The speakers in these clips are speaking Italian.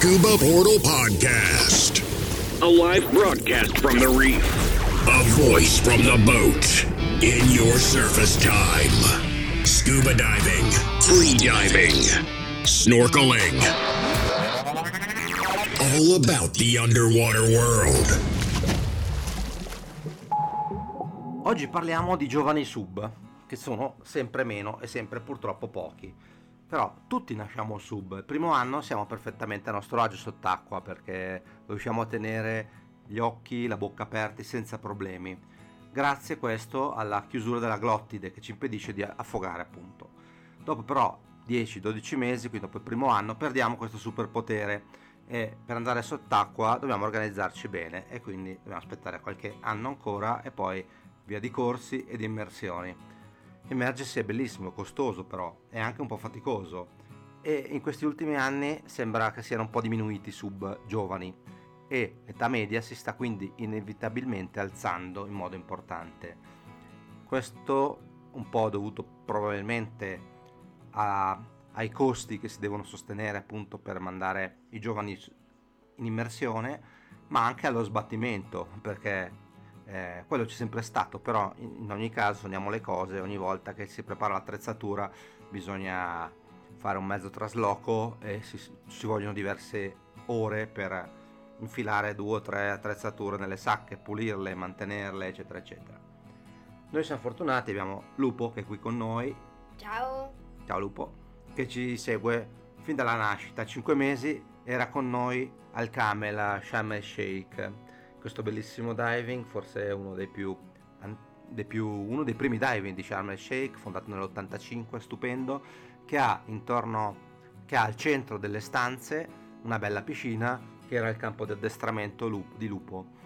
Scuba Portal Podcast. A live broadcast from the reef. A voice from the boat. In your surface time. Scuba diving. Free diving. Snorkeling. All about the underwater world. Oggi parliamo di giovani sub, che sono sempre meno e sempre purtroppo pochi. Però tutti nasciamo sub. Il primo anno siamo perfettamente a nostro agio sott'acqua perché riusciamo a tenere gli occhi, la bocca aperti senza problemi. Grazie questo alla chiusura della glottide che ci impedisce di affogare appunto. Dopo però 10-12 mesi, quindi dopo il primo anno, perdiamo questo superpotere e per andare sott'acqua dobbiamo organizzarci bene e quindi dobbiamo aspettare qualche anno ancora e poi via di corsi ed immersioni. Immergersi è bellissimo, costoso però, è anche un po' faticoso e in questi ultimi anni sembra che siano un po' diminuiti i sub giovani e l'età media si sta quindi inevitabilmente alzando in modo importante. Questo un po' dovuto probabilmente a, ai costi che si devono sostenere appunto per mandare i giovani in immersione, ma anche allo sbattimento, perché eh, quello c'è sempre stato, però in, ogni caso soniamo le cose, ogni volta che si prepara l'attrezzatura bisogna fare un mezzo trasloco e si, ci vogliono diverse ore per infilare due o tre attrezzature nelle sacche, pulirle, mantenerle, eccetera, eccetera. Noi siamo fortunati, abbiamo Lupo che è qui con noi. Ciao. Ciao Lupo, che ci segue fin dalla nascita, 5 mesi era con noi al Camel Sharm el Sheikh questo bellissimo diving, forse uno dei più, dei più uno dei primi diving di Sharm el Sheikh, fondato nell'85, stupendo, che ha intorno che ha al centro delle stanze una bella piscina che era il campo di addestramento di Lupo.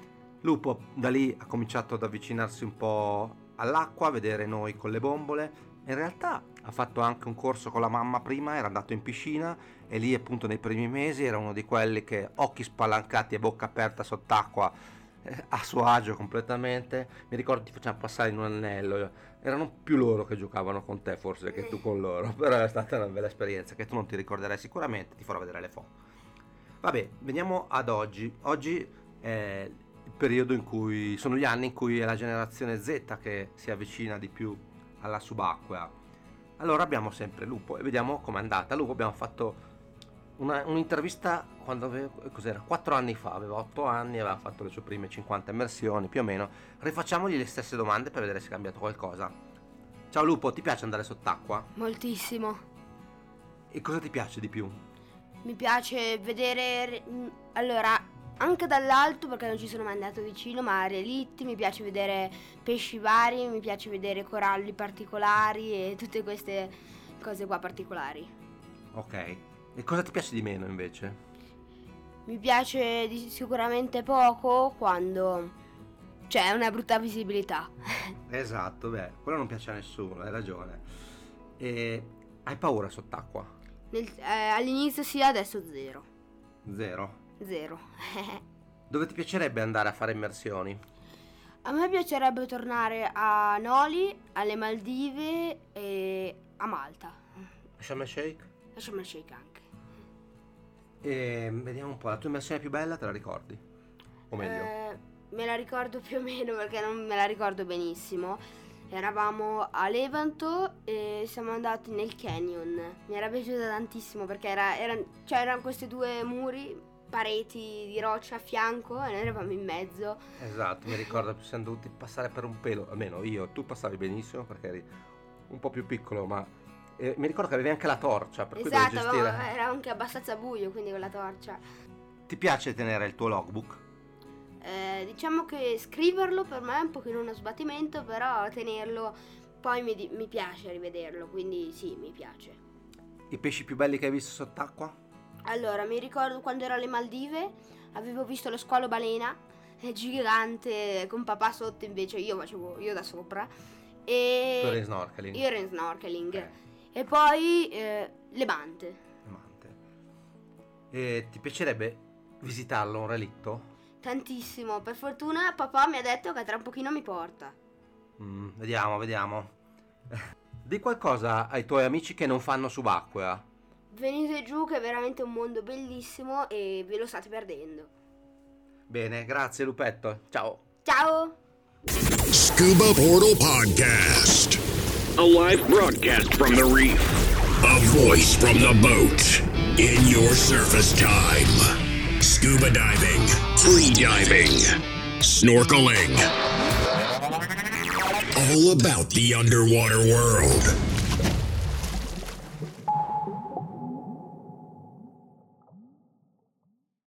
Lupo da lì ha cominciato ad avvicinarsi un po' all'acqua, a vedere noi con le bombole. In realtà ha fatto anche un corso con la mamma prima, era andato in piscina e lì appunto nei primi mesi era uno di quelli che occhi spalancati e bocca aperta sott'acqua eh, a suo agio completamente. Mi ricordo ti facciamo passare in un anello erano più loro che giocavano con te forse che tu con loro però è stata una bella esperienza che tu non ti ricorderai sicuramente ti farò vedere le foto. Vabbè veniamo ad oggi. Oggi è il periodo in cui sono gli anni in cui è la generazione Z che si avvicina di più alla subacquea allora abbiamo sempre Lupo e vediamo com'è andata Lupo abbiamo fatto una, un'intervista quando avevo, cos'era, 4 anni fa, aveva 8 anni, aveva fatto le sue prime 50 immersioni più o meno. Rifacciamogli le stesse domande per vedere se è cambiato qualcosa. Ciao Lupo, ti piace andare sott'acqua? Moltissimo. E cosa ti piace di più? Mi piace vedere... Allora, anche dall'alto perché non ci sono mai andato vicino, ma relitti, mi piace vedere pesci vari, mi piace vedere coralli particolari e tutte queste cose qua particolari. Ok. E cosa ti piace di meno invece? Mi piace di sicuramente poco quando c'è una brutta visibilità. esatto, beh, quello non piace a nessuno, hai ragione. E hai paura sott'acqua? Nel, eh, all'inizio sì, adesso zero. Zero? Zero. Dove ti piacerebbe andare a fare immersioni? A me piacerebbe tornare a Noli, alle Maldive e a Malta. A Sharm el Sheikh? A Sharm el Sheikh anche. E vediamo un po', la tua immersione più bella te la ricordi? O meglio? Eh, me la ricordo più o meno perché non me la ricordo benissimo. Eravamo a Levanto e siamo andati nel canyon. Mi era piaciuta tantissimo perché era, era, cioè erano questi due muri, pareti di roccia a fianco e noi eravamo in mezzo. Esatto, mi ricordo che siamo dovuti passare per un pelo, almeno io, tu passavi benissimo perché eri un po' più piccolo, ma eh, mi ricordo che avevi anche la torcia, per esatto, cui gestire... era anche abbastanza buio, quindi con la torcia. Ti piace tenere il tuo logbook? Eh, diciamo che scriverlo per me è un pochino uno sbattimento, però tenerlo poi mi, mi piace rivederlo, quindi sì, mi piace. I pesci più belli che hai visto sott'acqua? Allora, mi ricordo quando ero alle Maldive, avevo visto lo squalo balena, è gigante, con papà sotto invece io facevo io da sopra. E tu eri in snorkeling? Io ero in snorkeling. Okay. E poi eh, le mante. Le mante. E ti piacerebbe visitarlo un relitto? Tantissimo. Per fortuna papà mi ha detto che tra un pochino mi porta. Mm, vediamo, vediamo. Di qualcosa ai tuoi amici che non fanno subacquea. Venite giù che è veramente un mondo bellissimo e ve lo state perdendo. Bene, grazie Lupetto. Ciao. Ciao! Scuba Portal Podcast. A live broadcast from the reef. A voice from the boat in your surface time. Scuba diving, free diving, snorkeling. All about the underwater world.